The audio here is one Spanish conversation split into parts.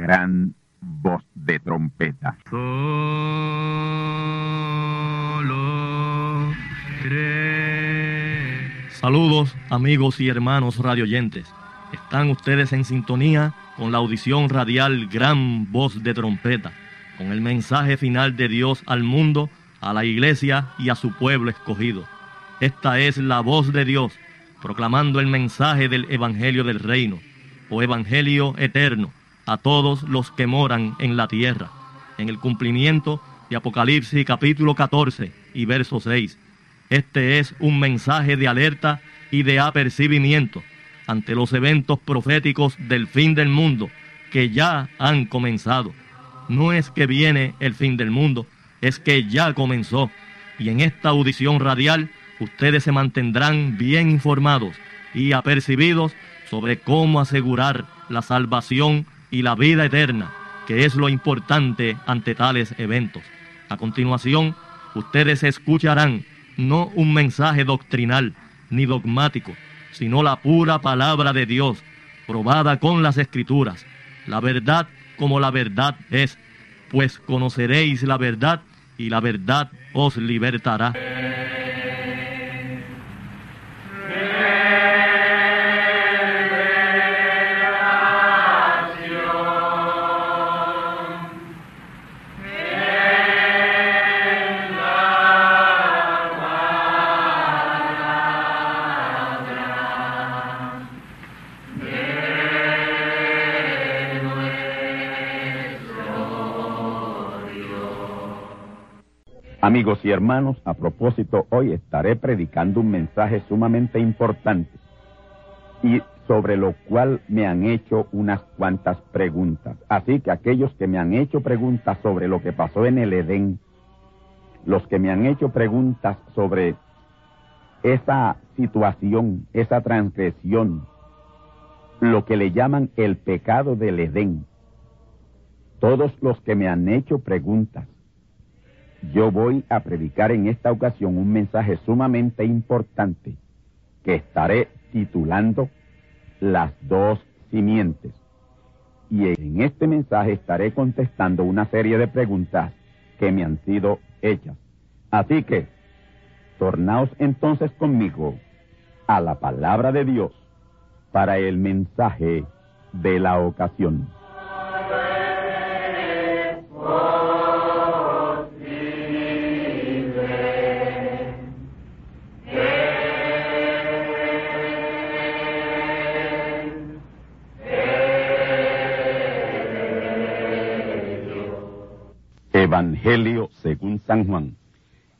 gran voz de trompeta. Solo Saludos amigos y hermanos radioyentes. Están ustedes en sintonía con la audición radial Gran Voz de Trompeta, con el mensaje final de Dios al mundo, a la iglesia y a su pueblo escogido. Esta es la voz de Dios, proclamando el mensaje del Evangelio del Reino, o Evangelio eterno, a todos los que moran en la tierra, en el cumplimiento de Apocalipsis capítulo 14 y verso 6. Este es un mensaje de alerta y de apercibimiento ante los eventos proféticos del fin del mundo que ya han comenzado. No es que viene el fin del mundo, es que ya comenzó. Y en esta audición radial ustedes se mantendrán bien informados y apercibidos sobre cómo asegurar la salvación y la vida eterna, que es lo importante ante tales eventos. A continuación, ustedes escucharán no un mensaje doctrinal ni dogmático, sino la pura palabra de Dios, probada con las escrituras, la verdad como la verdad es, pues conoceréis la verdad y la verdad os libertará. Amigos y hermanos, a propósito, hoy estaré predicando un mensaje sumamente importante y sobre lo cual me han hecho unas cuantas preguntas. Así que aquellos que me han hecho preguntas sobre lo que pasó en el Edén, los que me han hecho preguntas sobre esa situación, esa transgresión, lo que le llaman el pecado del Edén, todos los que me han hecho preguntas yo voy a predicar en esta ocasión un mensaje sumamente importante que estaré titulando Las dos simientes. Y en este mensaje estaré contestando una serie de preguntas que me han sido hechas. Así que, tornaos entonces conmigo a la palabra de Dios para el mensaje de la ocasión. Evangelio según San Juan,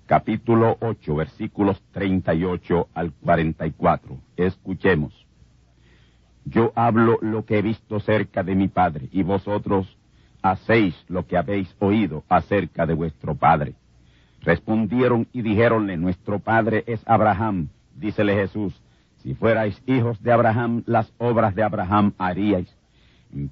capítulo 8, versículos 38 al 44. Escuchemos. Yo hablo lo que he visto cerca de mi Padre, y vosotros hacéis lo que habéis oído acerca de vuestro Padre. Respondieron y dijéronle, nuestro Padre es Abraham. Dícele Jesús, si fuerais hijos de Abraham, las obras de Abraham haríais.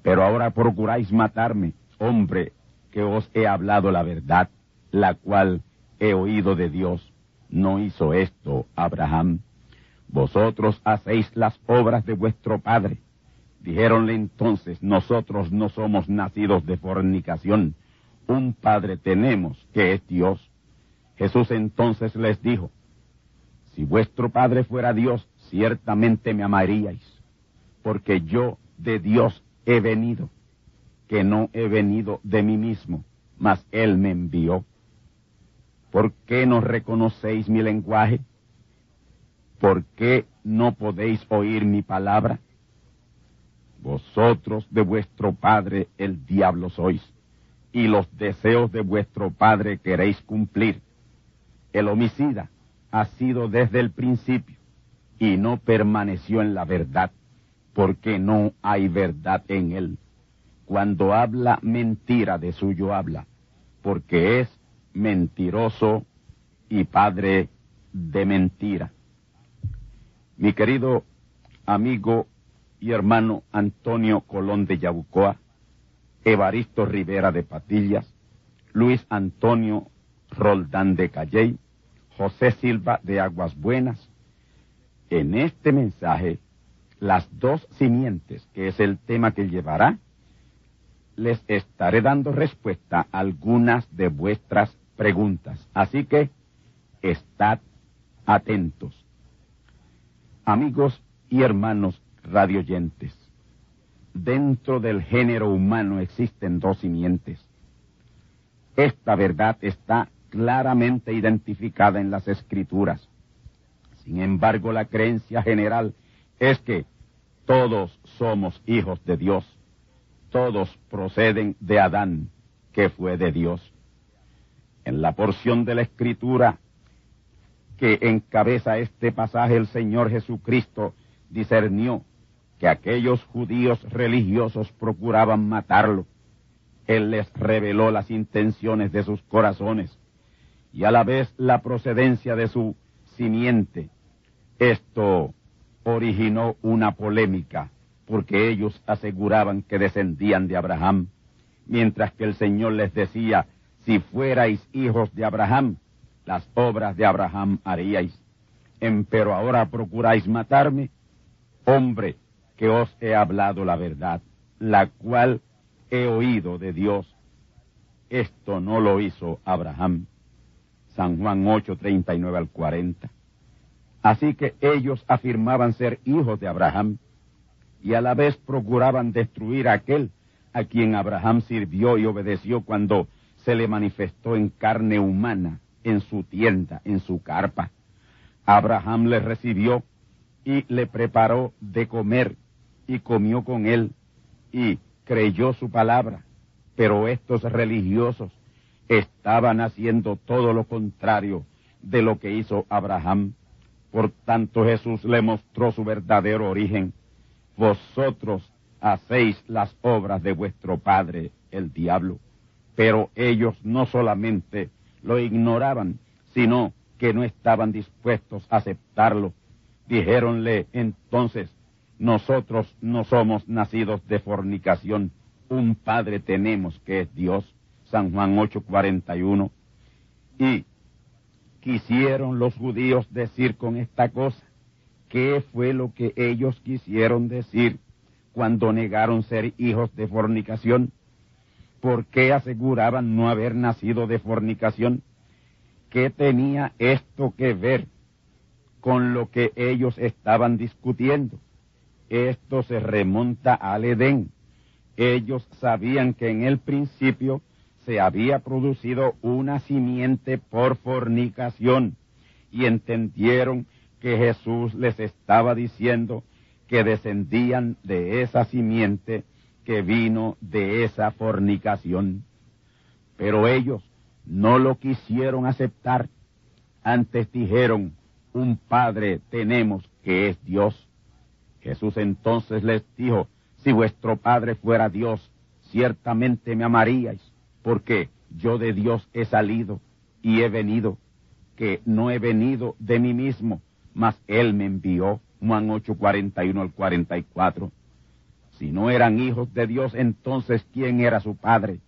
Pero ahora procuráis matarme, hombre que os he hablado la verdad, la cual he oído de Dios. ¿No hizo esto Abraham? Vosotros hacéis las obras de vuestro padre. Dijéronle entonces, nosotros no somos nacidos de fornicación, un padre tenemos que es Dios. Jesús entonces les dijo, si vuestro padre fuera Dios, ciertamente me amaríais, porque yo de Dios he venido que no he venido de mí mismo, mas Él me envió. ¿Por qué no reconocéis mi lenguaje? ¿Por qué no podéis oír mi palabra? Vosotros de vuestro padre el diablo sois, y los deseos de vuestro padre queréis cumplir. El homicida ha sido desde el principio, y no permaneció en la verdad, porque no hay verdad en él cuando habla mentira de suyo habla, porque es mentiroso y padre de mentira. Mi querido amigo y hermano Antonio Colón de Yabucoa, Evaristo Rivera de Patillas, Luis Antonio Roldán de Calley, José Silva de Aguas Buenas, en este mensaje, las dos simientes, que es el tema que llevará, les estaré dando respuesta a algunas de vuestras preguntas. Así que estad atentos. Amigos y hermanos radioyentes, dentro del género humano existen dos simientes. Esta verdad está claramente identificada en las escrituras. Sin embargo, la creencia general es que todos somos hijos de Dios. Todos proceden de Adán, que fue de Dios. En la porción de la escritura que encabeza este pasaje, el Señor Jesucristo discernió que aquellos judíos religiosos procuraban matarlo. Él les reveló las intenciones de sus corazones y a la vez la procedencia de su simiente. Esto originó una polémica porque ellos aseguraban que descendían de Abraham, mientras que el Señor les decía, si fuerais hijos de Abraham, las obras de Abraham haríais. Empero ahora procuráis matarme, hombre, que os he hablado la verdad, la cual he oído de Dios. Esto no lo hizo Abraham. San Juan 8, 39 al 40. Así que ellos afirmaban ser hijos de Abraham y a la vez procuraban destruir a aquel a quien Abraham sirvió y obedeció cuando se le manifestó en carne humana, en su tienda, en su carpa. Abraham le recibió y le preparó de comer y comió con él y creyó su palabra. Pero estos religiosos estaban haciendo todo lo contrario de lo que hizo Abraham. Por tanto Jesús le mostró su verdadero origen. Vosotros hacéis las obras de vuestro padre, el diablo. Pero ellos no solamente lo ignoraban, sino que no estaban dispuestos a aceptarlo. Dijéronle entonces, nosotros no somos nacidos de fornicación, un padre tenemos que es Dios. San Juan 8:41. Y quisieron los judíos decir con esta cosa? ¿Qué fue lo que ellos quisieron decir cuando negaron ser hijos de fornicación? ¿Por qué aseguraban no haber nacido de fornicación? ¿Qué tenía esto que ver con lo que ellos estaban discutiendo? Esto se remonta al Edén. Ellos sabían que en el principio se había producido una simiente por fornicación y entendieron que Jesús les estaba diciendo que descendían de esa simiente que vino de esa fornicación. Pero ellos no lo quisieron aceptar. Antes dijeron, un Padre tenemos que es Dios. Jesús entonces les dijo, si vuestro Padre fuera Dios, ciertamente me amaríais porque yo de Dios he salido y he venido, que no he venido de mí mismo, mas Él me envió. Juan 8, 41 al 44. Si no eran hijos de Dios, entonces ¿quién era su padre?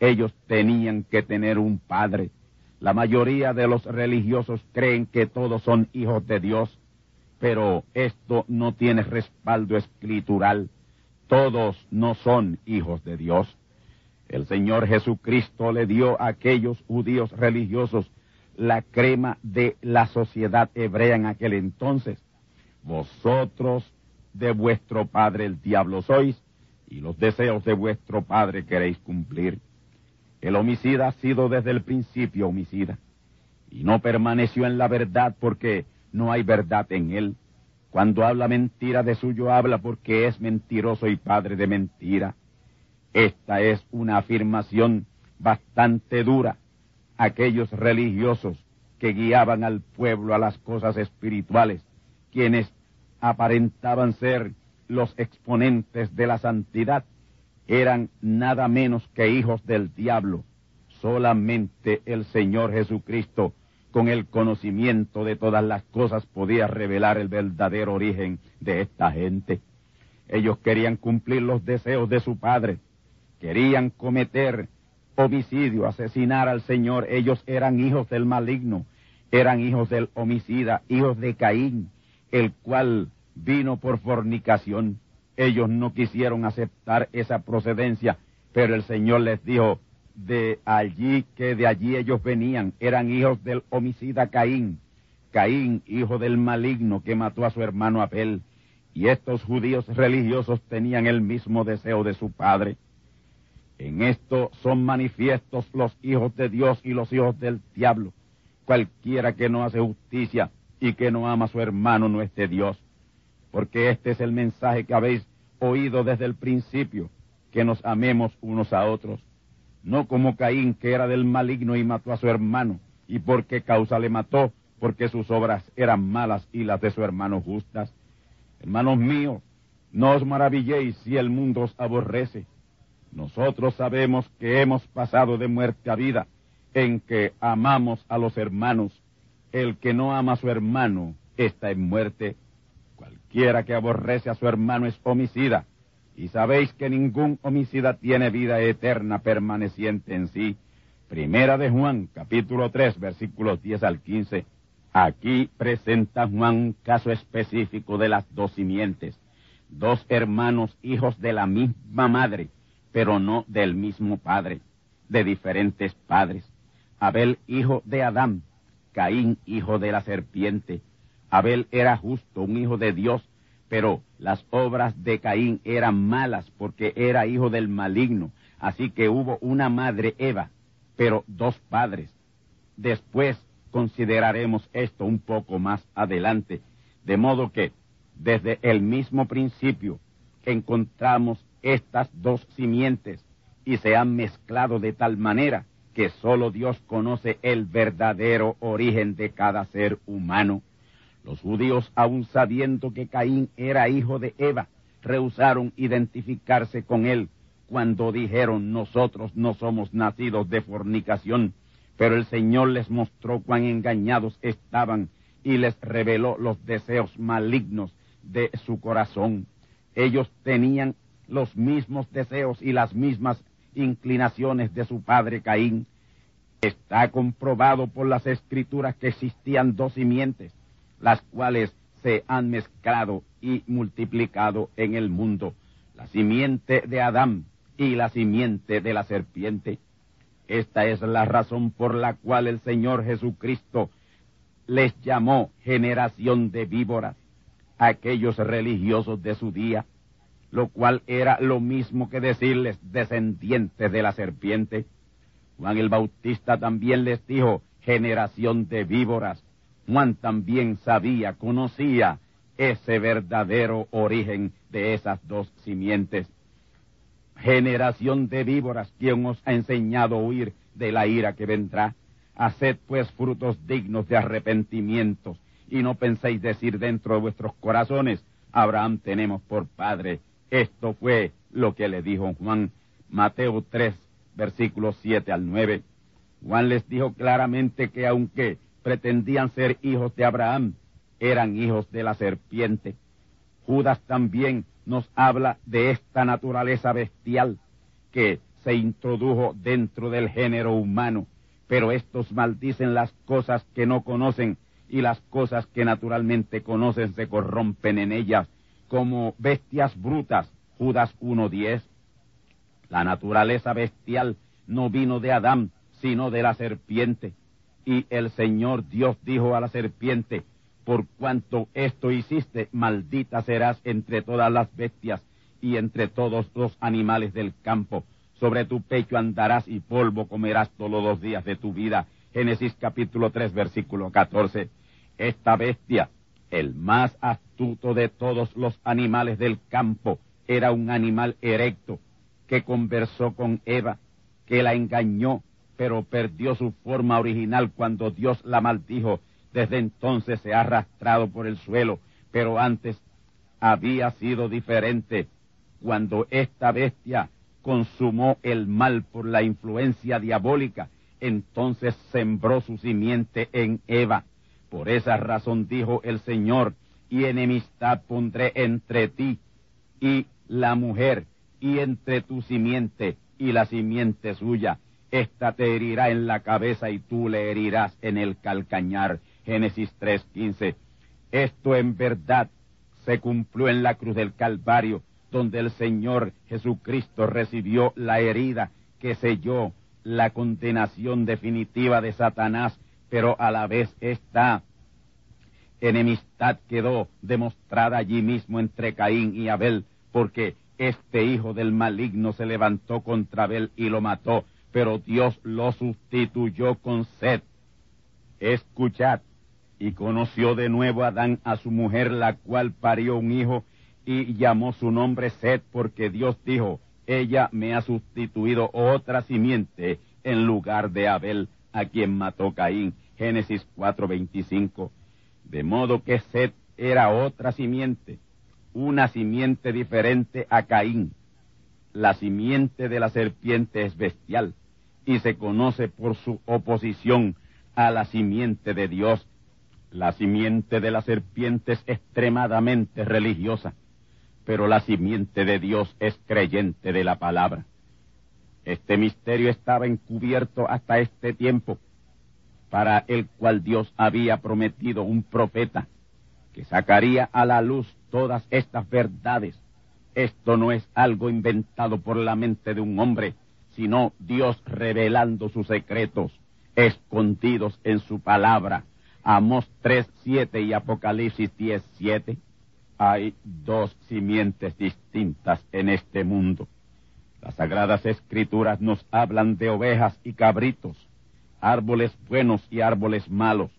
Ellos tenían que tener un padre. La mayoría de los religiosos creen que todos son hijos de Dios, pero esto no tiene respaldo escritural. Todos no son hijos de Dios. El Señor Jesucristo le dio a aquellos judíos religiosos la crema de la sociedad hebrea en aquel entonces. Vosotros de vuestro padre el diablo sois, y los deseos de vuestro padre queréis cumplir. El homicida ha sido desde el principio homicida, y no permaneció en la verdad porque no hay verdad en él. Cuando habla mentira de suyo habla porque es mentiroso y padre de mentira. Esta es una afirmación bastante dura. Aquellos religiosos que guiaban al pueblo a las cosas espirituales, quienes aparentaban ser los exponentes de la santidad, eran nada menos que hijos del diablo. Solamente el Señor Jesucristo, con el conocimiento de todas las cosas, podía revelar el verdadero origen de esta gente. Ellos querían cumplir los deseos de su Padre, querían cometer homicidio, asesinar al Señor, ellos eran hijos del maligno, eran hijos del homicida, hijos de Caín, el cual vino por fornicación. Ellos no quisieron aceptar esa procedencia Pero el Señor les dijo, de allí que de allí ellos venían, eran hijos del homicida Caín. Caín, hijo del maligno que mató a su hermano Abel. Y estos judíos religiosos tenían el mismo deseo de su padre. En esto son manifiestos los hijos de Dios y los hijos del diablo. Cualquiera que no hace justicia y que no ama a su hermano no es de Dios. Porque este es el mensaje que habéis oído desde el principio, que nos amemos unos a otros. No como Caín, que era del maligno y mató a su hermano. ¿Y por qué causa le mató? Porque sus obras eran malas y las de su hermano justas. Hermanos míos, no os maravilléis si el mundo os aborrece. Nosotros sabemos que hemos pasado de muerte a vida, en que amamos a los hermanos. El que no ama a su hermano está en muerte. Cualquiera que aborrece a su hermano es homicida. Y sabéis que ningún homicida tiene vida eterna permaneciente en sí. Primera de Juan, capítulo 3, versículos 10 al 15. Aquí presenta Juan un caso específico de las dos simientes. Dos hermanos hijos de la misma madre, pero no del mismo padre, de diferentes padres. Abel hijo de Adán, Caín hijo de la serpiente. Abel era justo, un hijo de Dios, pero las obras de Caín eran malas porque era hijo del maligno. Así que hubo una madre Eva, pero dos padres. Después consideraremos esto un poco más adelante, de modo que desde el mismo principio encontramos estas dos simientes y se han mezclado de tal manera que sólo Dios conoce el verdadero origen de cada ser humano. Los judíos, aun sabiendo que Caín era hijo de Eva, rehusaron identificarse con él cuando dijeron nosotros no somos nacidos de fornicación, pero el Señor les mostró cuán engañados estaban y les reveló los deseos malignos de su corazón. Ellos tenían los mismos deseos y las mismas inclinaciones de su padre Caín. Está comprobado por las escrituras que existían dos simientes, las cuales se han mezclado y multiplicado en el mundo, la simiente de Adán y la simiente de la serpiente. Esta es la razón por la cual el Señor Jesucristo les llamó generación de víboras, aquellos religiosos de su día, lo cual era lo mismo que decirles descendientes de la serpiente. Juan el Bautista también les dijo generación de víboras. Juan también sabía, conocía ese verdadero origen de esas dos simientes generación de víboras, quien os ha enseñado a huir de la ira que vendrá. Haced pues frutos dignos de arrepentimientos, y no penséis decir dentro de vuestros corazones, Abraham tenemos por padre. Esto fue lo que le dijo Juan, Mateo 3, versículos 7 al 9. Juan les dijo claramente que aunque pretendían ser hijos de Abraham, eran hijos de la serpiente. Judas también nos habla de esta naturaleza bestial que se introdujo dentro del género humano, pero estos maldicen las cosas que no conocen y las cosas que naturalmente conocen se corrompen en ellas, como bestias brutas, Judas 1.10. La naturaleza bestial no vino de Adán, sino de la serpiente. Y el Señor Dios dijo a la serpiente, por cuanto esto hiciste, maldita serás entre todas las bestias y entre todos los animales del campo. Sobre tu pecho andarás y polvo comerás todos los días de tu vida. Génesis capítulo 3, versículo 14. Esta bestia, el más de todos los animales del campo, era un animal erecto que conversó con Eva, que la engañó, pero perdió su forma original cuando Dios la maldijo. Desde entonces se ha arrastrado por el suelo, pero antes había sido diferente. Cuando esta bestia consumó el mal por la influencia diabólica, entonces sembró su simiente en Eva. Por esa razón dijo el Señor, y enemistad pondré entre ti y la mujer, y entre tu simiente y la simiente suya. Esta te herirá en la cabeza y tú le herirás en el calcañar. Génesis 3:15. Esto en verdad se cumplió en la cruz del Calvario, donde el Señor Jesucristo recibió la herida que selló la condenación definitiva de Satanás, pero a la vez esta enemistad quedó demostrada allí mismo entre Caín y Abel, porque este hijo del maligno se levantó contra Abel y lo mató, pero Dios lo sustituyó con Sed. Escuchad, y conoció de nuevo Adán a su mujer, la cual parió un hijo, y llamó su nombre Sed, porque Dios dijo, ella me ha sustituido otra simiente en lugar de Abel, a quien mató Caín. Génesis 4:25. De modo que Sed era otra simiente, una simiente diferente a Caín. La simiente de la serpiente es bestial y se conoce por su oposición a la simiente de Dios. La simiente de la serpiente es extremadamente religiosa pero la simiente de Dios es creyente de la palabra. Este misterio estaba encubierto hasta este tiempo, para el cual Dios había prometido un profeta que sacaría a la luz todas estas verdades. Esto no es algo inventado por la mente de un hombre, sino Dios revelando sus secretos escondidos en su palabra. Amos 3, 7 y Apocalipsis 10, 7 hay dos simientes distintas en este mundo. Las sagradas escrituras nos hablan de ovejas y cabritos, árboles buenos y árboles malos,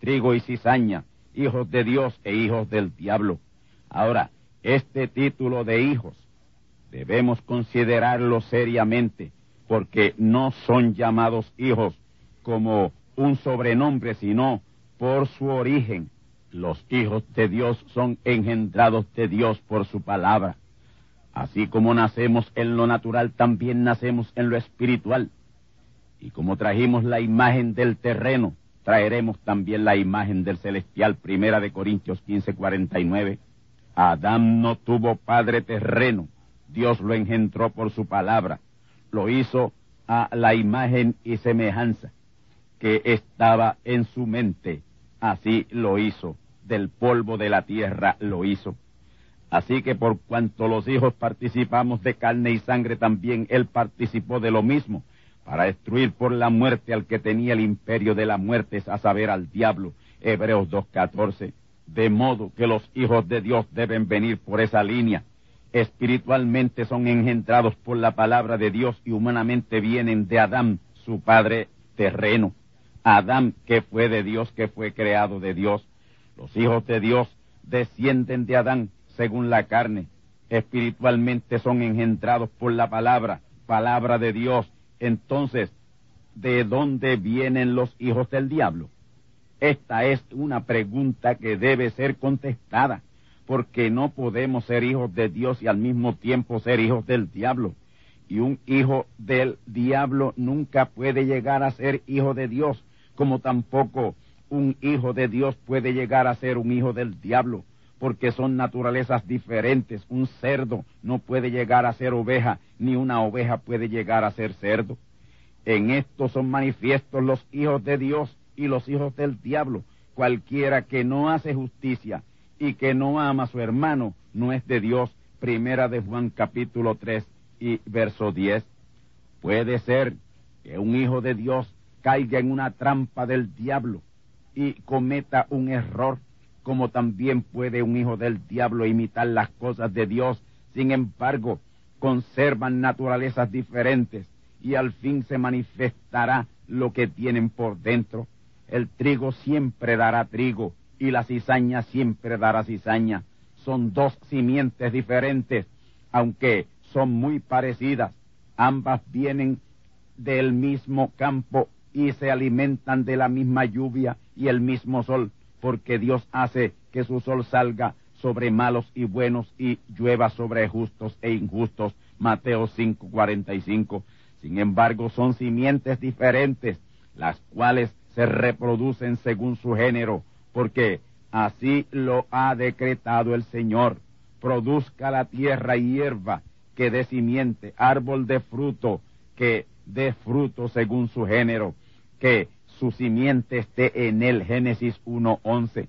trigo y cizaña, hijos de Dios e hijos del diablo. Ahora, este título de hijos debemos considerarlo seriamente, porque no son llamados hijos como un sobrenombre, sino por su origen, los hijos de Dios son engendrados de Dios por su palabra. Así como nacemos en lo natural, también nacemos en lo espiritual. Y como trajimos la imagen del terreno, traeremos también la imagen del celestial. Primera de Corintios 15, 49. Adán no tuvo padre terreno. Dios lo engendró por su palabra. Lo hizo a la imagen y semejanza que estaba en su mente. Así lo hizo del polvo de la tierra lo hizo. Así que por cuanto los hijos participamos de carne y sangre, también él participó de lo mismo, para destruir por la muerte al que tenía el imperio de la muerte, a saber, al diablo. Hebreos 2.14. De modo que los hijos de Dios deben venir por esa línea. Espiritualmente son engendrados por la palabra de Dios y humanamente vienen de Adán, su padre terreno. Adán, que fue de Dios, que fue creado de Dios. Los hijos de Dios descienden de Adán según la carne. Espiritualmente son engendrados por la palabra, palabra de Dios. Entonces, ¿de dónde vienen los hijos del diablo? Esta es una pregunta que debe ser contestada, porque no podemos ser hijos de Dios y al mismo tiempo ser hijos del diablo. Y un hijo del diablo nunca puede llegar a ser hijo de Dios, como tampoco un hijo de Dios puede llegar a ser un hijo del diablo, porque son naturalezas diferentes. Un cerdo no puede llegar a ser oveja, ni una oveja puede llegar a ser cerdo. En esto son manifiestos los hijos de Dios y los hijos del diablo. Cualquiera que no hace justicia y que no ama a su hermano no es de Dios. Primera de Juan capítulo 3 y verso 10. Puede ser que un hijo de Dios caiga en una trampa del diablo y cometa un error, como también puede un hijo del diablo imitar las cosas de Dios. Sin embargo, conservan naturalezas diferentes y al fin se manifestará lo que tienen por dentro. El trigo siempre dará trigo y la cizaña siempre dará cizaña. Son dos simientes diferentes, aunque son muy parecidas. Ambas vienen del mismo campo y se alimentan de la misma lluvia y el mismo sol, porque Dios hace que su sol salga sobre malos y buenos y llueva sobre justos e injustos. Mateo 5:45. Sin embargo, son simientes diferentes, las cuales se reproducen según su género, porque así lo ha decretado el Señor. Produzca la tierra hierba que dé simiente, árbol de fruto que dé fruto según su género que su simiente esté en él. Génesis 1.11.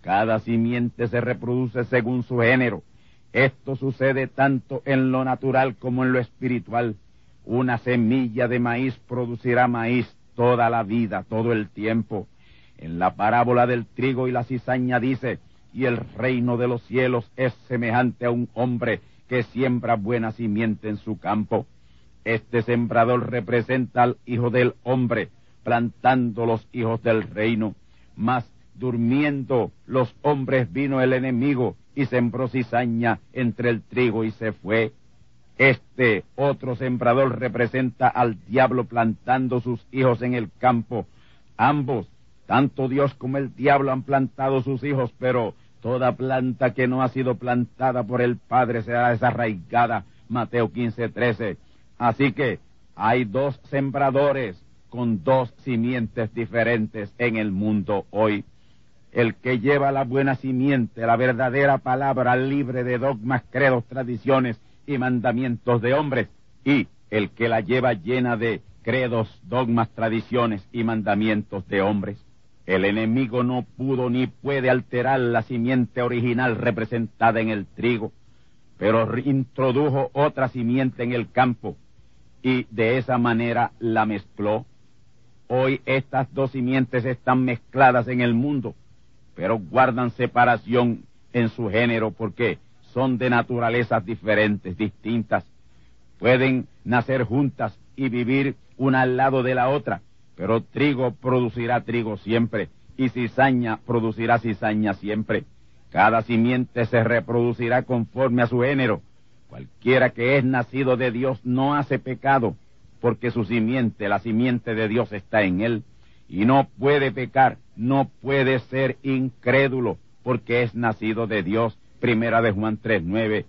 Cada simiente se reproduce según su género, Esto sucede tanto en lo natural como en lo espiritual. Una semilla de maíz producirá maíz toda la vida, todo el tiempo. En la parábola del trigo y la cizaña dice, y el reino de los cielos es semejante a un hombre que siembra buena simiente en su campo. Este sembrador representa al Hijo del Hombre, plantando los hijos del reino. Mas durmiendo los hombres vino el enemigo y sembró cizaña entre el trigo y se fue. Este otro sembrador representa al diablo plantando sus hijos en el campo. Ambos, tanto Dios como el diablo han plantado sus hijos, pero toda planta que no ha sido plantada por el Padre será desarraigada. Mateo 15, 13. Así que hay dos sembradores, con dos simientes diferentes en el mundo hoy. El que lleva la buena simiente, la verdadera palabra libre de dogmas, credos, tradiciones y mandamientos de hombres, y el que la lleva llena de credos, dogmas, tradiciones y mandamientos de hombres. El enemigo no pudo ni puede alterar la simiente original representada en el trigo, pero introdujo otra simiente en el campo y de esa manera la mezcló Hoy estas dos simientes están mezcladas en el mundo, pero guardan separación en su género porque son de naturalezas diferentes, distintas. Pueden nacer juntas y vivir una al lado de la otra, pero trigo producirá trigo siempre y cizaña producirá cizaña siempre. Cada simiente se reproducirá conforme a su género. Cualquiera que es nacido de Dios no hace pecado, porque su simiente, la simiente de Dios está en él, y no puede pecar, no puede ser incrédulo, porque es nacido de Dios. Primera de Juan 3.9.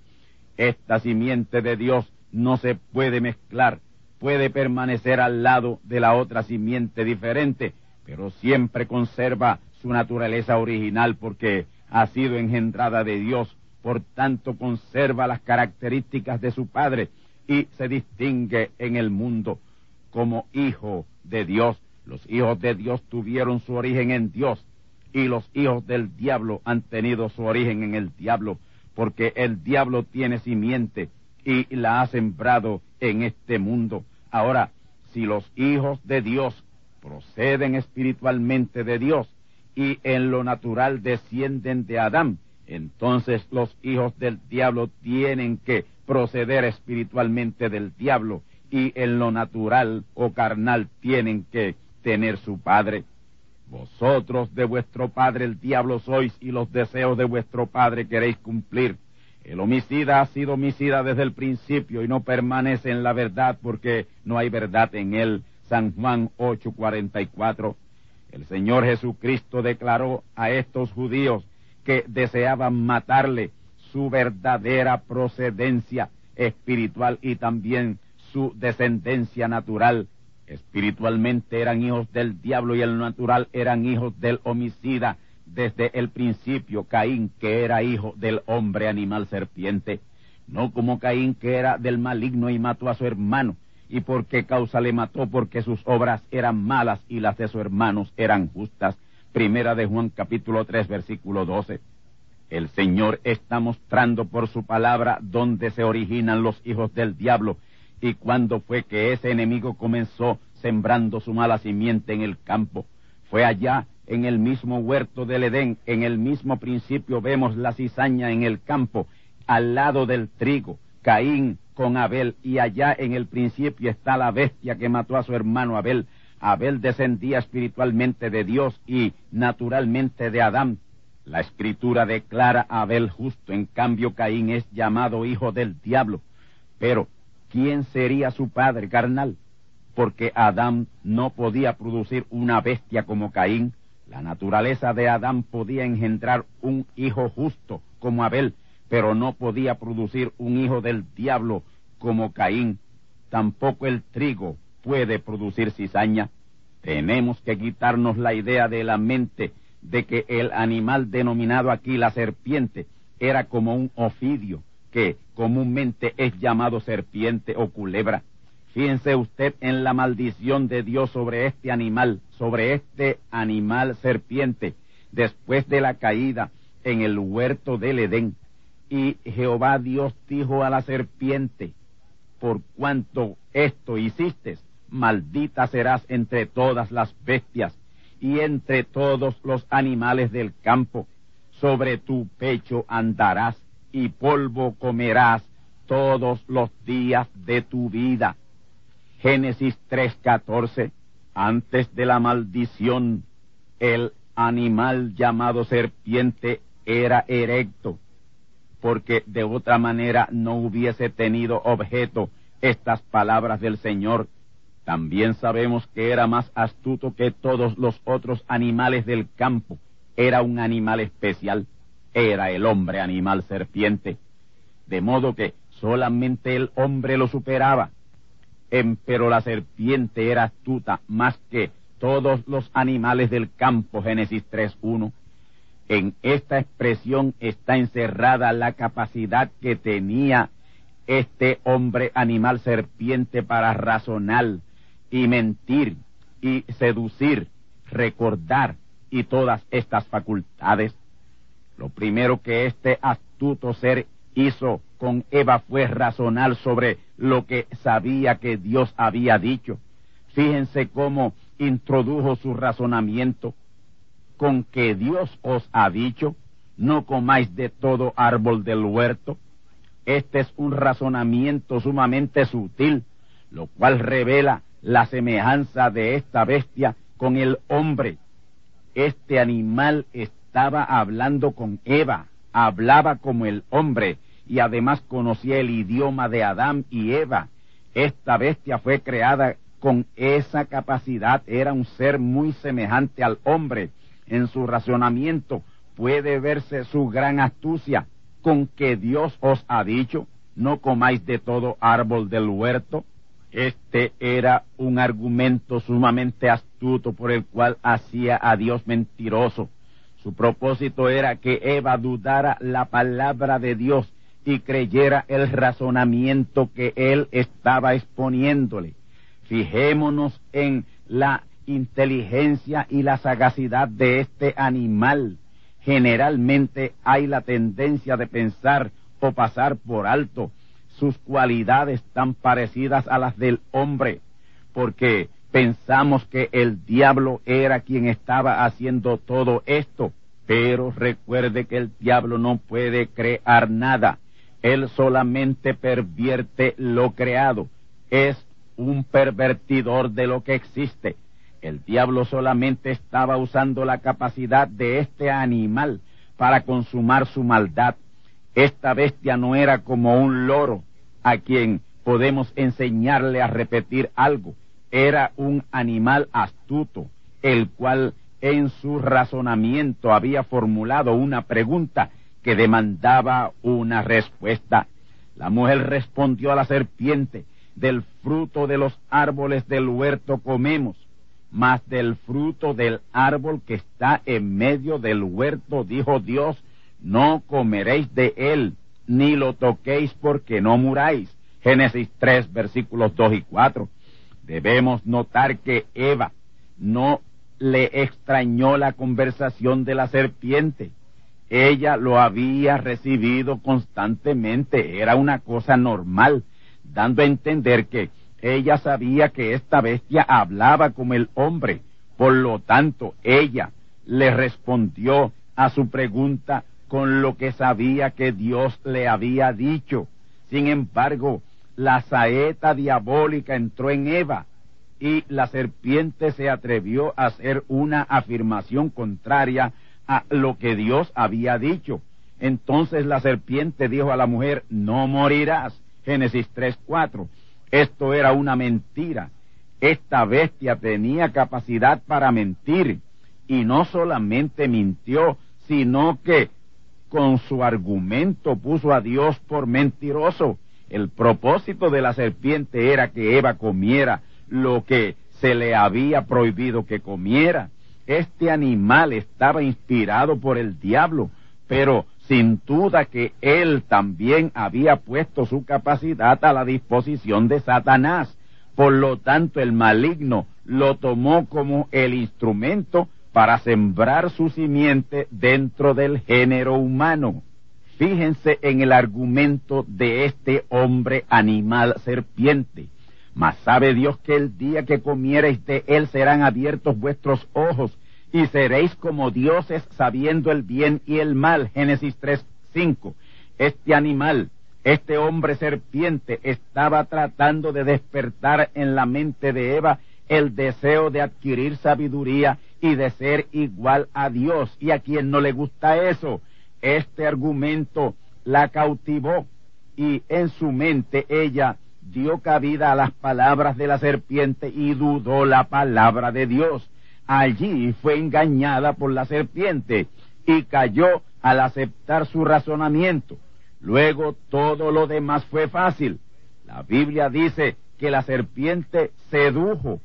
Esta simiente de Dios no se puede mezclar, puede permanecer al lado de la otra simiente diferente, pero siempre conserva su naturaleza original porque ha sido engendrada de Dios, por tanto conserva las características de su Padre y se distingue en el mundo como hijo de Dios. Los hijos de Dios tuvieron su origen en Dios y los hijos del diablo han tenido su origen en el diablo, porque el diablo tiene simiente y la ha sembrado en este mundo. Ahora, si los hijos de Dios proceden espiritualmente de Dios y en lo natural descienden de Adán, entonces los hijos del diablo tienen que proceder espiritualmente del diablo y en lo natural o carnal tienen que tener su padre. Vosotros de vuestro padre el diablo sois y los deseos de vuestro padre queréis cumplir. El homicida ha sido homicida desde el principio y no permanece en la verdad porque no hay verdad en él. San Juan 8:44. El Señor Jesucristo declaró a estos judíos que deseaban matarle su verdadera procedencia espiritual y también su descendencia natural. Espiritualmente eran hijos del diablo y el natural eran hijos del homicida desde el principio. Caín, que era hijo del hombre animal serpiente, no como Caín, que era del maligno y mató a su hermano. ¿Y por qué causa le mató? Porque sus obras eran malas y las de sus hermanos eran justas. Primera de Juan capítulo 3 versículo 12. El Señor está mostrando por su palabra dónde se originan los hijos del diablo y cuándo fue que ese enemigo comenzó sembrando su mala simiente en el campo. Fue allá, en el mismo huerto del Edén, en el mismo principio vemos la cizaña en el campo, al lado del trigo, Caín con Abel, y allá en el principio está la bestia que mató a su hermano Abel. Abel descendía espiritualmente de Dios y naturalmente de Adán, la escritura declara a Abel justo, en cambio Caín es llamado hijo del diablo. Pero, ¿quién sería su padre carnal? Porque Adán no podía producir una bestia como Caín. La naturaleza de Adán podía engendrar un hijo justo como Abel, pero no podía producir un hijo del diablo como Caín. Tampoco el trigo puede producir cizaña. Tenemos que quitarnos la idea de la mente de que el animal denominado aquí la serpiente era como un ofidio, que comúnmente es llamado serpiente o culebra. Fíjense usted en la maldición de Dios sobre este animal, sobre este animal serpiente, después de la caída en el huerto del Edén. Y Jehová Dios dijo a la serpiente, por cuanto esto hiciste, maldita serás entre todas las bestias y entre todos los animales del campo. Sobre tu pecho andarás y polvo comerás todos los días de tu vida. Génesis 3:14. Antes de la maldición, el animal llamado serpiente era erecto, porque de otra manera no hubiese tenido objeto estas palabras del Señor. También sabemos que era más astuto que todos los otros animales del campo. Era un animal especial. Era el hombre animal serpiente. De modo que solamente el hombre lo superaba. pero la serpiente era astuta más que todos los animales del campo. Génesis 3.1. En esta expresión está encerrada la capacidad que tenía este hombre animal serpiente para razonar y mentir y seducir, recordar y todas estas facultades. Lo primero que este astuto ser hizo con Eva fue razonar sobre lo que sabía que Dios había dicho. Fíjense cómo introdujo su razonamiento con que Dios os ha dicho, no comáis de todo árbol del huerto. Este es un razonamiento sumamente sutil, lo cual revela la semejanza de esta bestia con el hombre. Este animal estaba hablando con Eva, hablaba como el hombre y además conocía el idioma de Adán y Eva. Esta bestia fue creada con esa capacidad, era un ser muy semejante al hombre en su razonamiento puede verse su gran astucia con que Dios os ha dicho, no comáis de todo árbol del huerto. Este era un argumento sumamente astuto por el cual hacía a Dios mentiroso. Su propósito era que Eva dudara la palabra de Dios y creyera el razonamiento que él estaba exponiéndole. Fijémonos en la inteligencia y la sagacidad de este animal. Generalmente hay la tendencia de pensar o pasar por alto sus cualidades tan parecidas a las del hombre, porque pensamos que el diablo era quien estaba haciendo todo esto, pero recuerde que el diablo no puede crear nada, él solamente pervierte lo creado, es un pervertidor de lo que existe. El diablo solamente estaba usando la capacidad de este animal para consumar su maldad. Esta bestia no era como un loro a quien podemos enseñarle a repetir algo. Era un animal astuto, el cual en su razonamiento había formulado una pregunta que demandaba una respuesta. La mujer respondió a la serpiente, del fruto de los árboles del huerto comemos mas del fruto del árbol que está en medio del huerto, dijo Dios, no comeréis de él, ni lo toquéis porque no muráis. Génesis 3, versículos 2 y 4. Debemos notar que Eva no le extrañó la conversación de la serpiente. Ella lo había recibido constantemente, era una cosa normal, dando a entender que ella sabía que esta bestia hablaba como el hombre, por lo tanto ella le respondió a su pregunta con lo que sabía que Dios le había dicho. Sin embargo, la saeta diabólica entró en Eva y la serpiente se atrevió a hacer una afirmación contraria a lo que Dios había dicho. Entonces la serpiente dijo a la mujer, no morirás. Génesis 3.4. Esto era una mentira. Esta bestia tenía capacidad para mentir y no solamente mintió, sino que con su argumento puso a Dios por mentiroso. El propósito de la serpiente era que Eva comiera lo que se le había prohibido que comiera. Este animal estaba inspirado por el diablo, pero sin duda que él también había puesto su capacidad a la disposición de Satanás. Por lo tanto, el maligno lo tomó como el instrumento para sembrar su simiente dentro del género humano. Fíjense en el argumento de este hombre animal serpiente. Mas sabe Dios que el día que comiereis de él serán abiertos vuestros ojos y seréis como dioses sabiendo el bien y el mal. Génesis 3, 5. Este animal, este hombre serpiente estaba tratando de despertar en la mente de Eva el deseo de adquirir sabiduría y de ser igual a Dios. Y a quien no le gusta eso, este argumento la cautivó y en su mente ella dio cabida a las palabras de la serpiente y dudó la palabra de Dios. Allí fue engañada por la serpiente y cayó al aceptar su razonamiento. Luego todo lo demás fue fácil. La Biblia dice que la serpiente sedujo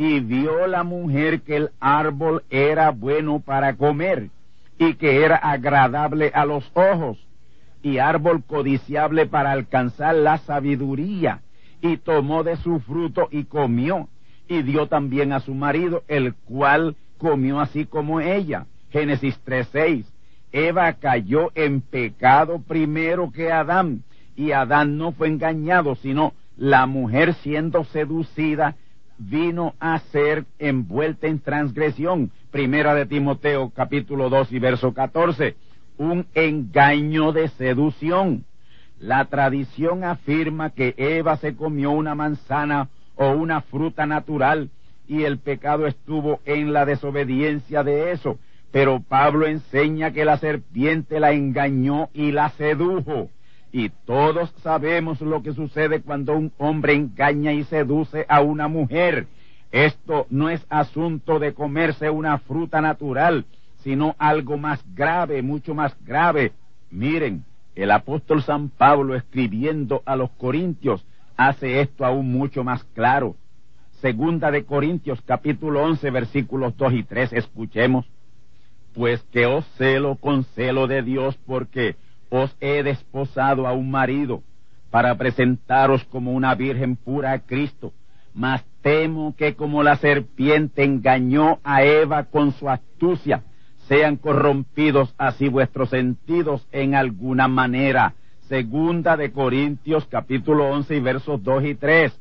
y vio la mujer que el árbol era bueno para comer y que era agradable a los ojos y árbol codiciable para alcanzar la sabiduría y tomó de su fruto y comió y dio también a su marido el cual comió así como ella. Génesis 3:6. Eva cayó en pecado primero que Adán y Adán no fue engañado, sino la mujer siendo seducida vino a ser envuelta en transgresión. Primera de Timoteo capítulo 2 y verso 14. Un engaño de seducción. La tradición afirma que Eva se comió una manzana o una fruta natural y el pecado estuvo en la desobediencia de eso. Pero Pablo enseña que la serpiente la engañó y la sedujo. Y todos sabemos lo que sucede cuando un hombre engaña y seduce a una mujer. Esto no es asunto de comerse una fruta natural, sino algo más grave, mucho más grave. Miren, el apóstol San Pablo escribiendo a los Corintios hace esto aún mucho más claro. Segunda de Corintios capítulo 11 versículos 2 y 3, escuchemos. Pues que os celo con celo de Dios porque os he desposado a un marido para presentaros como una virgen pura a Cristo. Mas temo que como la serpiente engañó a Eva con su astucia, sean corrompidos así vuestros sentidos en alguna manera. Segunda de Corintios capítulo 11 y versos 2 y 3.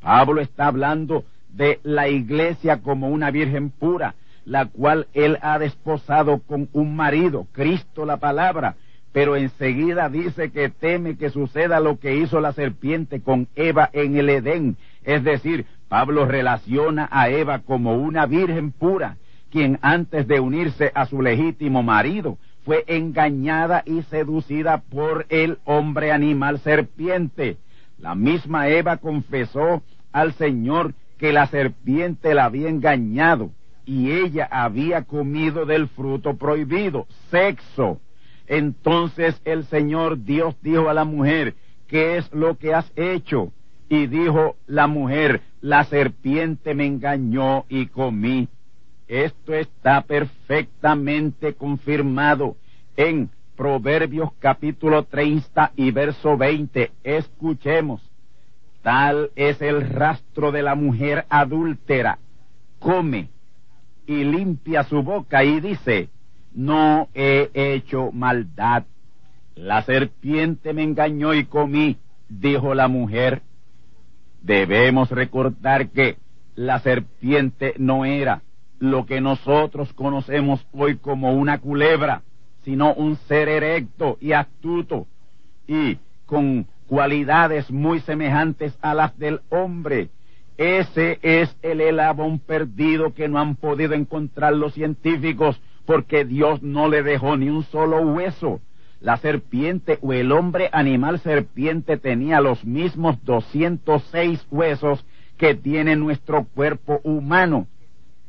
Pablo está hablando de la iglesia como una virgen pura, la cual él ha desposado con un marido, Cristo la palabra, pero enseguida dice que teme que suceda lo que hizo la serpiente con Eva en el Edén. Es decir, Pablo relaciona a Eva como una virgen pura, quien antes de unirse a su legítimo marido fue engañada y seducida por el hombre animal serpiente. La misma Eva confesó al Señor que la serpiente la había engañado y ella había comido del fruto prohibido, sexo. Entonces el Señor Dios dijo a la mujer, ¿qué es lo que has hecho? Y dijo la mujer, la serpiente me engañó y comí. Esto está perfectamente confirmado en Proverbios capítulo 30 y verso 20. Escuchemos. Tal es el rastro de la mujer adúltera. Come y limpia su boca y dice, no he hecho maldad. La serpiente me engañó y comí, dijo la mujer. Debemos recordar que la serpiente no era lo que nosotros conocemos hoy como una culebra, sino un ser erecto y astuto y con cualidades muy semejantes a las del hombre. Ese es el elabón perdido que no han podido encontrar los científicos porque Dios no le dejó ni un solo hueso. La serpiente o el hombre animal serpiente tenía los mismos 206 huesos que tiene nuestro cuerpo humano.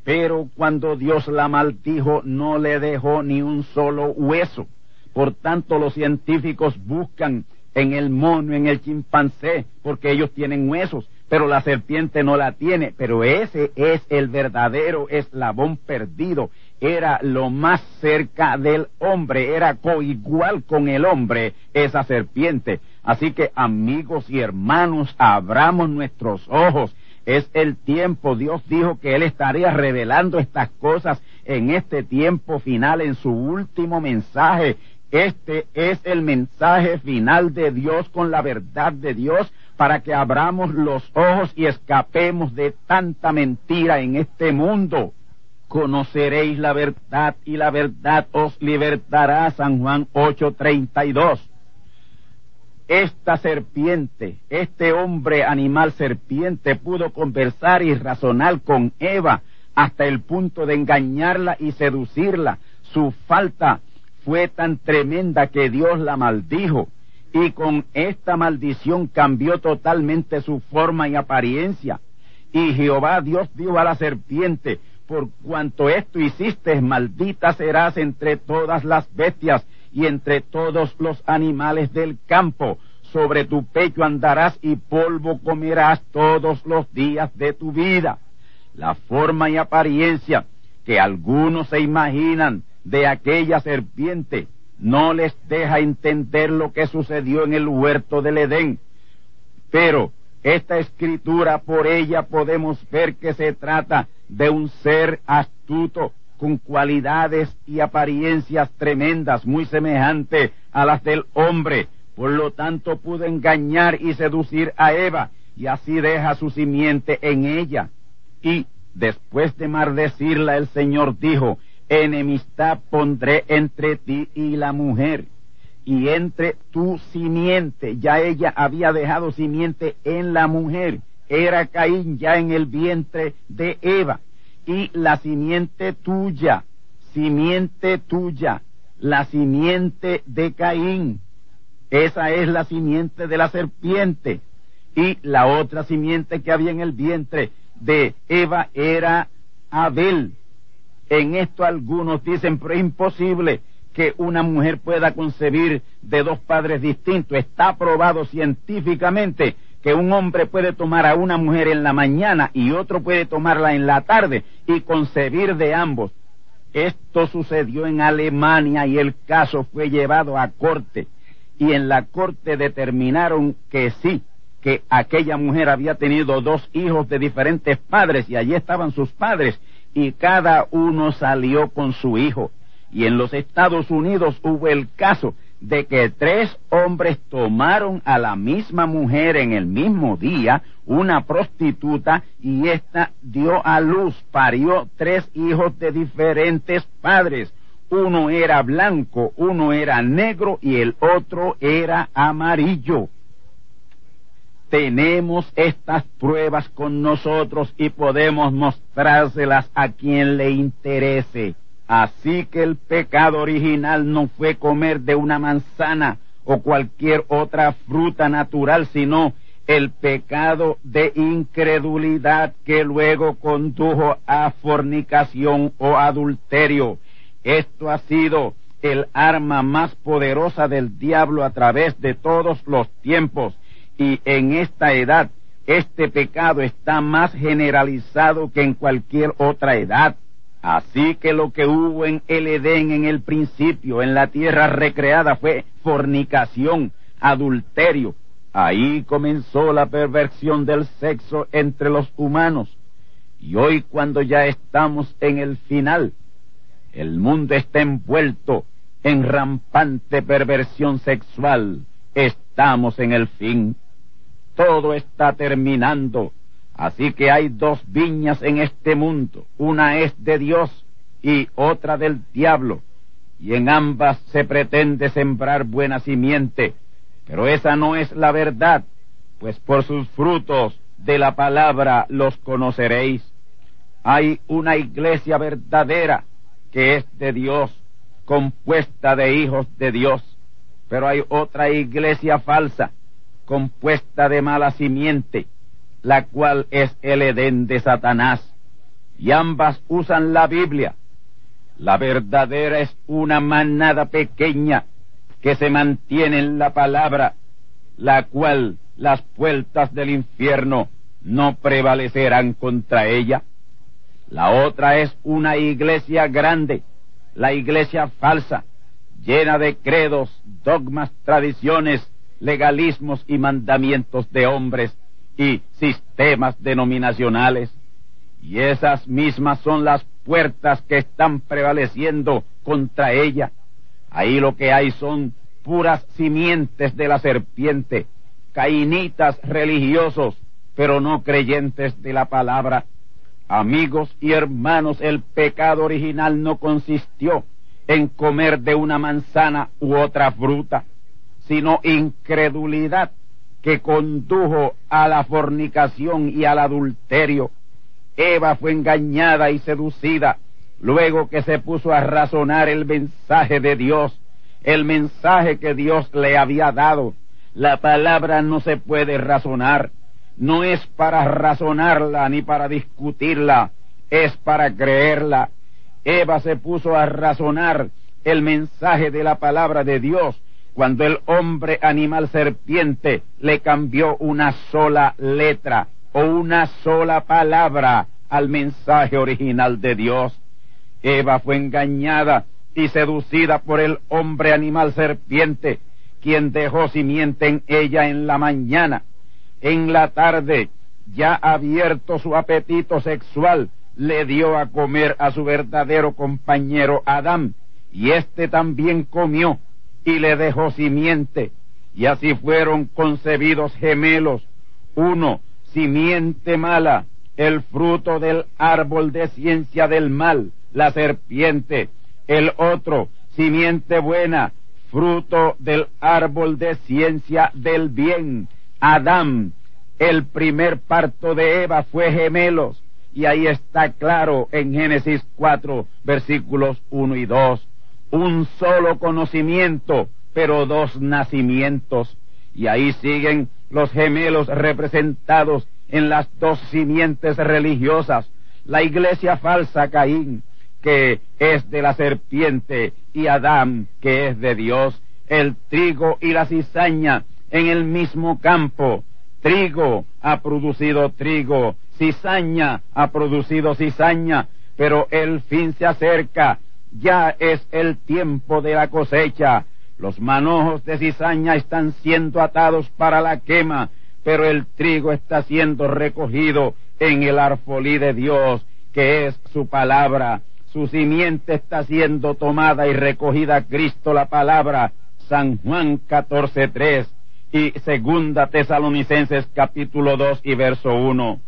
Pero cuando Dios la maldijo no le dejó ni un solo hueso. Por tanto los científicos buscan en el mono, en el chimpancé, porque ellos tienen huesos, pero la serpiente no la tiene. Pero ese es el verdadero eslabón perdido era lo más cerca del hombre, era coigual con el hombre esa serpiente. Así que amigos y hermanos, abramos nuestros ojos. Es el tiempo, Dios dijo que Él estaría revelando estas cosas en este tiempo final, en su último mensaje. Este es el mensaje final de Dios con la verdad de Dios para que abramos los ojos y escapemos de tanta mentira en este mundo. Conoceréis la verdad y la verdad os libertará. San Juan 8:32. Esta serpiente, este hombre animal serpiente pudo conversar y razonar con Eva hasta el punto de engañarla y seducirla. Su falta fue tan tremenda que Dios la maldijo y con esta maldición cambió totalmente su forma y apariencia. Y Jehová Dios dijo a la serpiente, por cuanto esto hiciste, maldita serás entre todas las bestias y entre todos los animales del campo. Sobre tu pecho andarás y polvo comerás todos los días de tu vida. La forma y apariencia que algunos se imaginan de aquella serpiente no les deja entender lo que sucedió en el huerto del Edén. Pero esta escritura por ella podemos ver que se trata de un ser astuto con cualidades y apariencias tremendas, muy semejante a las del hombre. Por lo tanto pudo engañar y seducir a Eva y así deja su simiente en ella. Y después de maldecirla el Señor dijo, enemistad pondré entre ti y la mujer, y entre tu simiente. Ya ella había dejado simiente en la mujer. Era Caín ya en el vientre de Eva. Y la simiente tuya, simiente tuya, la simiente de Caín. Esa es la simiente de la serpiente. Y la otra simiente que había en el vientre de Eva era Abel, en esto algunos dicen, pero es imposible que una mujer pueda concebir de dos padres distintos. Está probado científicamente que un hombre puede tomar a una mujer en la mañana y otro puede tomarla en la tarde y concebir de ambos. Esto sucedió en Alemania y el caso fue llevado a corte y en la corte determinaron que sí, que aquella mujer había tenido dos hijos de diferentes padres y allí estaban sus padres y cada uno salió con su hijo. Y en los Estados Unidos hubo el caso de que tres hombres tomaron a la misma mujer en el mismo día, una prostituta, y ésta dio a luz, parió tres hijos de diferentes padres. Uno era blanco, uno era negro y el otro era amarillo tenemos estas pruebas con nosotros y podemos mostrárselas a quien le interese. Así que el pecado original no fue comer de una manzana o cualquier otra fruta natural, sino el pecado de incredulidad que luego condujo a fornicación o adulterio. Esto ha sido el arma más poderosa del diablo a través de todos los tiempos y en esta edad este pecado está más generalizado que en cualquier otra edad. Así que lo que hubo en el Edén en el principio, en la tierra recreada, fue fornicación, adulterio. Ahí comenzó la perversión del sexo entre los humanos. Y hoy cuando ya estamos en el final, el mundo está envuelto en rampante perversión sexual. Estamos en el fin todo está terminando. Así que hay dos viñas en este mundo, una es de Dios y otra del diablo, y en ambas se pretende sembrar buena simiente, pero esa no es la verdad, pues por sus frutos de la palabra los conoceréis. Hay una iglesia verdadera que es de Dios, compuesta de hijos de Dios, pero hay otra iglesia falsa compuesta de mala simiente, la cual es el Edén de Satanás, y ambas usan la Biblia. La verdadera es una manada pequeña que se mantiene en la palabra, la cual las puertas del infierno no prevalecerán contra ella. La otra es una iglesia grande, la iglesia falsa, llena de credos, dogmas, tradiciones legalismos y mandamientos de hombres y sistemas denominacionales. Y esas mismas son las puertas que están prevaleciendo contra ella. Ahí lo que hay son puras simientes de la serpiente, cainitas religiosos, pero no creyentes de la palabra. Amigos y hermanos, el pecado original no consistió en comer de una manzana u otra fruta, sino incredulidad que condujo a la fornicación y al adulterio. Eva fue engañada y seducida luego que se puso a razonar el mensaje de Dios, el mensaje que Dios le había dado. La palabra no se puede razonar, no es para razonarla ni para discutirla, es para creerla. Eva se puso a razonar el mensaje de la palabra de Dios cuando el hombre animal serpiente le cambió una sola letra o una sola palabra al mensaje original de Dios. Eva fue engañada y seducida por el hombre animal serpiente, quien dejó simiente en ella en la mañana. En la tarde, ya abierto su apetito sexual, le dio a comer a su verdadero compañero Adán, y éste también comió y le dejó simiente, y así fueron concebidos gemelos, uno simiente mala, el fruto del árbol de ciencia del mal, la serpiente, el otro, simiente buena, fruto del árbol de ciencia del bien, Adán. El primer parto de Eva fue gemelos, y ahí está claro en Génesis 4, versículos 1 y 2. Un solo conocimiento, pero dos nacimientos. Y ahí siguen los gemelos representados en las dos simientes religiosas. La iglesia falsa Caín, que es de la serpiente, y Adán, que es de Dios, el trigo y la cizaña en el mismo campo. Trigo ha producido trigo, cizaña ha producido cizaña, pero el fin se acerca, ya es el tiempo de la cosecha. Los manojos de cizaña están siendo atados para la quema, pero el trigo está siendo recogido en el arfolí de Dios, que es su palabra su simiente está siendo tomada y recogida Cristo la palabra, San Juan 14.3 y Segunda Tesalonicenses capítulo 2 y verso 1.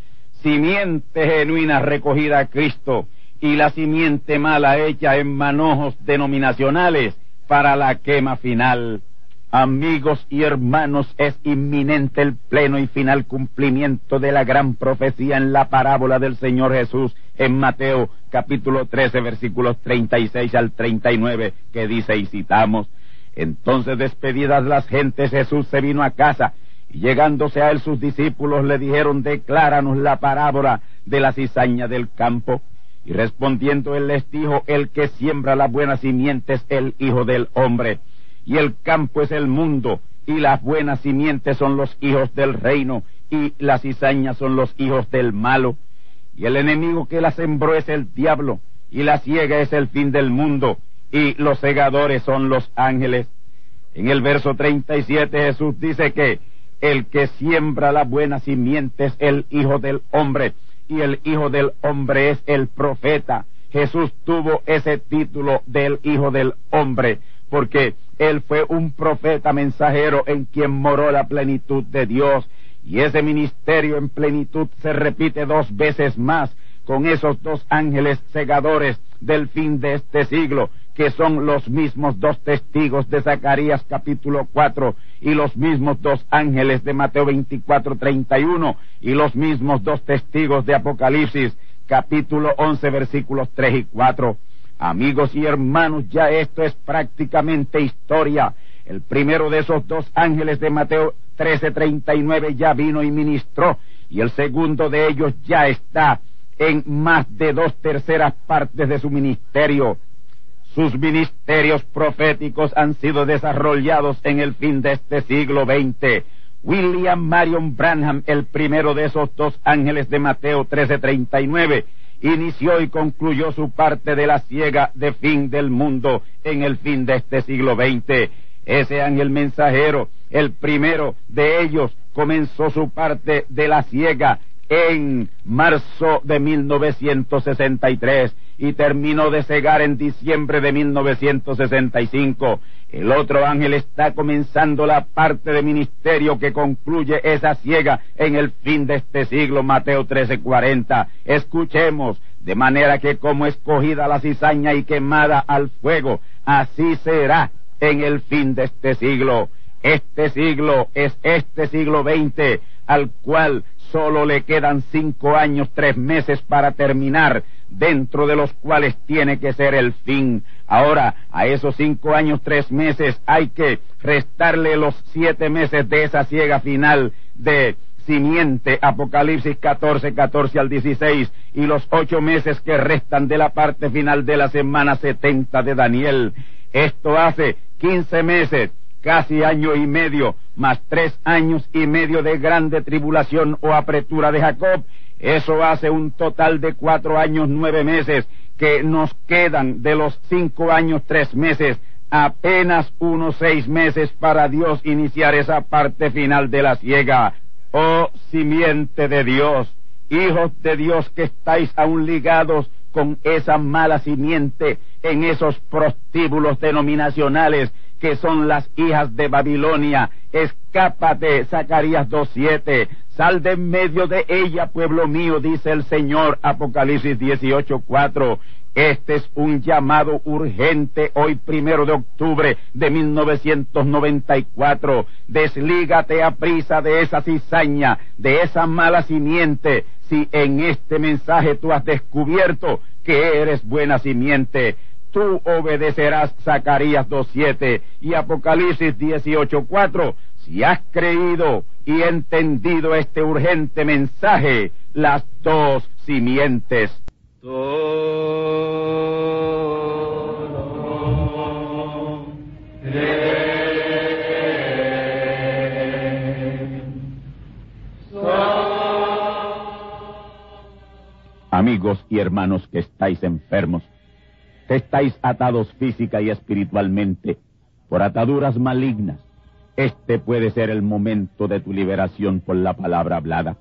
Simiente genuina recogida a Cristo y la simiente mala hecha en manojos denominacionales para la quema final. Amigos y hermanos, es inminente el pleno y final cumplimiento de la gran profecía en la parábola del Señor Jesús en Mateo capítulo 13 versículos 36 al 39 que dice y citamos, entonces despedidas las gentes Jesús se vino a casa y llegándose a él sus discípulos le dijeron decláranos la parábola de la cizaña del campo. Y respondiendo él les dijo, el que siembra la buena simiente es el Hijo del Hombre, y el campo es el mundo, y las buenas simientes son los hijos del reino, y las cizañas son los hijos del malo. Y el enemigo que la sembró es el diablo, y la ciega es el fin del mundo, y los segadores son los ángeles. En el verso 37 Jesús dice que el que siembra la buena simiente es el Hijo del Hombre, y el Hijo del Hombre es el profeta. Jesús tuvo ese título del Hijo del Hombre, porque él fue un profeta mensajero en quien moró la plenitud de Dios y ese ministerio en plenitud se repite dos veces más con esos dos ángeles segadores del fin de este siglo, que son los mismos dos testigos de Zacarías capítulo 4 y los mismos dos ángeles de Mateo 24, 31 y los mismos dos testigos de Apocalipsis capítulo 11 versículos 3 y 4. Amigos y hermanos, ya esto es prácticamente historia. El primero de esos dos ángeles de Mateo 1339 ya vino y ministró, y el segundo de ellos ya está en más de dos terceras partes de su ministerio. Sus ministerios proféticos han sido desarrollados en el fin de este siglo XX. William Marion Branham, el primero de esos dos ángeles de Mateo 1339, inició y concluyó su parte de la ciega de fin del mundo en el fin de este siglo XX. Ese ángel mensajero el primero de ellos comenzó su parte de la ciega en marzo de 1963 y terminó de cegar en diciembre de 1965. El otro ángel está comenzando la parte de ministerio que concluye esa ciega en el fin de este siglo, Mateo 13:40. Escuchemos, de manera que como escogida la cizaña y quemada al fuego, así será en el fin de este siglo. Este siglo es este siglo XX, al cual solo le quedan cinco años, tres meses para terminar, dentro de los cuales tiene que ser el fin. Ahora, a esos cinco años, tres meses, hay que restarle los siete meses de esa ciega final de simiente, Apocalipsis 14, 14 al 16, y los ocho meses que restan de la parte final de la semana 70 de Daniel. Esto hace quince meses, casi año y medio, más tres años y medio de grande tribulación o apretura de Jacob. Eso hace un total de cuatro años, nueve meses, que nos quedan de los cinco años, tres meses, apenas unos seis meses para Dios iniciar esa parte final de la ciega. Oh simiente de Dios, hijos de Dios que estáis aún ligados con esa mala simiente en esos prostíbulos denominacionales que son las hijas de Babilonia. Escápate, Zacarías 2.7. Sal de en medio de ella, pueblo mío, dice el Señor, Apocalipsis 18.4. Este es un llamado urgente hoy primero de octubre de 1994. Deslígate a prisa de esa cizaña, de esa mala simiente. Si en este mensaje tú has descubierto que eres buena simiente, tú obedecerás Zacarías 2.7 y Apocalipsis 18.4. Si has creído y entendido este urgente mensaje, las dos simientes. Amigos y hermanos que estáis enfermos, estáis atados física y espiritualmente por ataduras malignas, este puede ser el momento de tu liberación por la palabra hablada.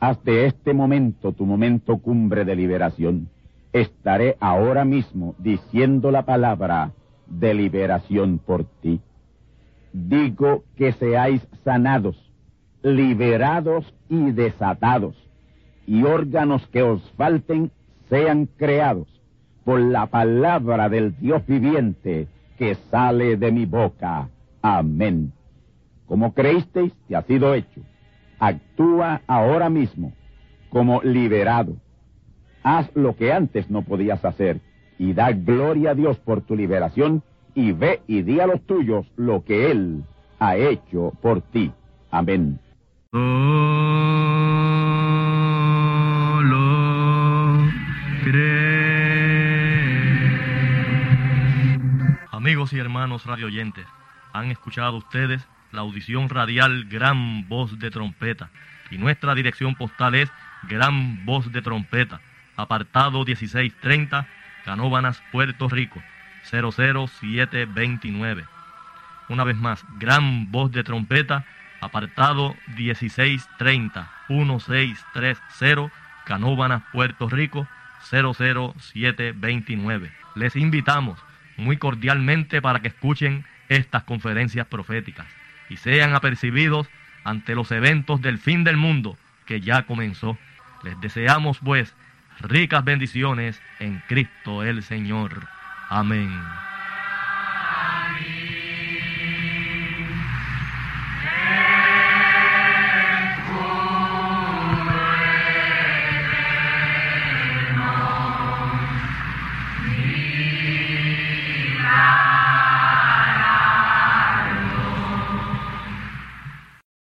Hasta este momento, tu momento cumbre de liberación. Estaré ahora mismo diciendo la palabra de liberación por ti. Digo que seáis sanados, liberados y desatados, y órganos que os falten sean creados por la palabra del Dios viviente que sale de mi boca. Amén. Como creísteis, te ha sido hecho. Actúa ahora mismo como liberado. Haz lo que antes no podías hacer y da gloria a Dios por tu liberación y ve y di a los tuyos lo que Él ha hecho por ti. Amén. Amigos y hermanos radioyentes, han escuchado ustedes la audición radial Gran Voz de Trompeta y nuestra dirección postal es Gran Voz de Trompeta, apartado 1630, Canóbanas, Puerto Rico, 00729. Una vez más, Gran Voz de Trompeta, apartado 1630, 1630, Canóbanas, Puerto Rico, 00729. Les invitamos muy cordialmente para que escuchen estas conferencias proféticas y sean apercibidos ante los eventos del fin del mundo que ya comenzó. Les deseamos pues ricas bendiciones en Cristo el Señor. Amén.